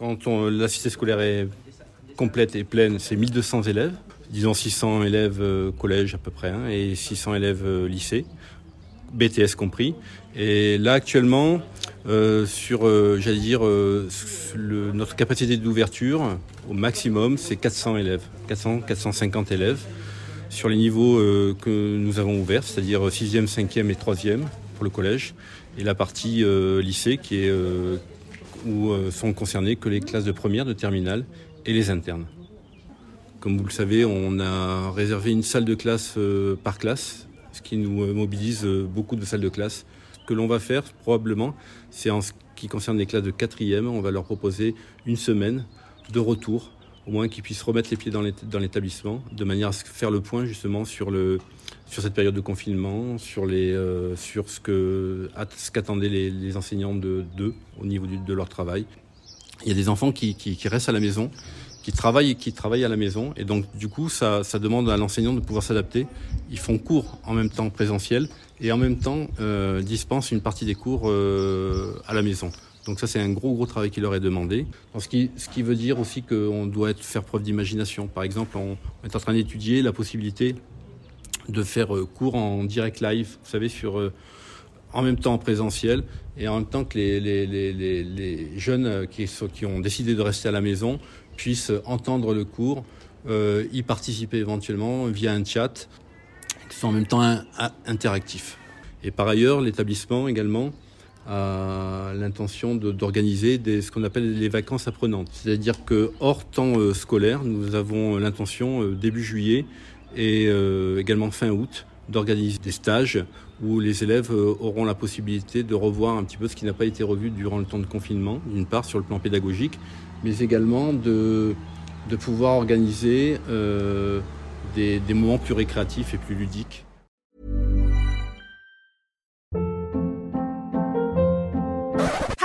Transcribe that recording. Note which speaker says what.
Speaker 1: Quand on- la scolaire est complète et pleine, c'est 1200 élèves. Disons 600 élèves euh, collège à peu près hein, et 600 élèves euh, lycée, BTS compris. Et là actuellement, euh, sur, j'allais dire, notre capacité d'ouverture au maximum, c'est 400 élèves, 400, 450 élèves sur les niveaux que nous avons ouverts, c'est-à-dire 6e, 5e et 3e pour le collège, et la partie lycée qui est où euh, sont concernées que les classes de première, de terminale et les internes. Comme vous le savez, on a réservé une salle de classe euh, par classe, ce qui nous euh, mobilise beaucoup de salles de classe. Ce que l'on va faire probablement, c'est en ce qui concerne les classes de quatrième, on va leur proposer une semaine de retour, au moins qu'ils puissent remettre les pieds dans l'ét- dans l'établissement, de manière à faire le point justement sur, cette période de confinement, sur, euh, ce qu'attendaient les, enseignants de- d'eux au niveau de leur travail. Il y a des enfants qui, restent à la maison, qui travaillent, à la maison, et donc du coup, ça, ça demande à l'enseignant de pouvoir s'adapter. Ils font cours en même temps présentiel et en même temps euh, dispensent une partie des cours euh, à la maison. Donc ça, c'est un gros, gros travail qui leur est demandé. Ce, qui, veut dire aussi qu'on doit être, faire preuve d'imagination. Par exemple, on est en train d'étudier la possibilité de faire euh, cours en direct live, vous savez, sur, euh, en même temps en présentiel et en même temps que les, jeunes euh, qui, sont- ont décidé de rester à la maison puissent entendre le cours, y participer éventuellement via un chat qui soit en même temps un- un- interactif. Et par ailleurs, l'établissement également a l'intention d'organiser ce qu'on appelle les vacances apprenantes. C'est-à-dire que hors temps euh, scolaire, nous avons l'intention euh, début juillet et euh, également fin août d'organiser des stages où les élèves euh, auront la possibilité de revoir un petit peu ce qui n'a pas été revu durant le temps de confinement, d'une part sur le plan pédagogique, mais également de, de pouvoir organiser euh, des, des moments plus récréatifs et plus ludiques.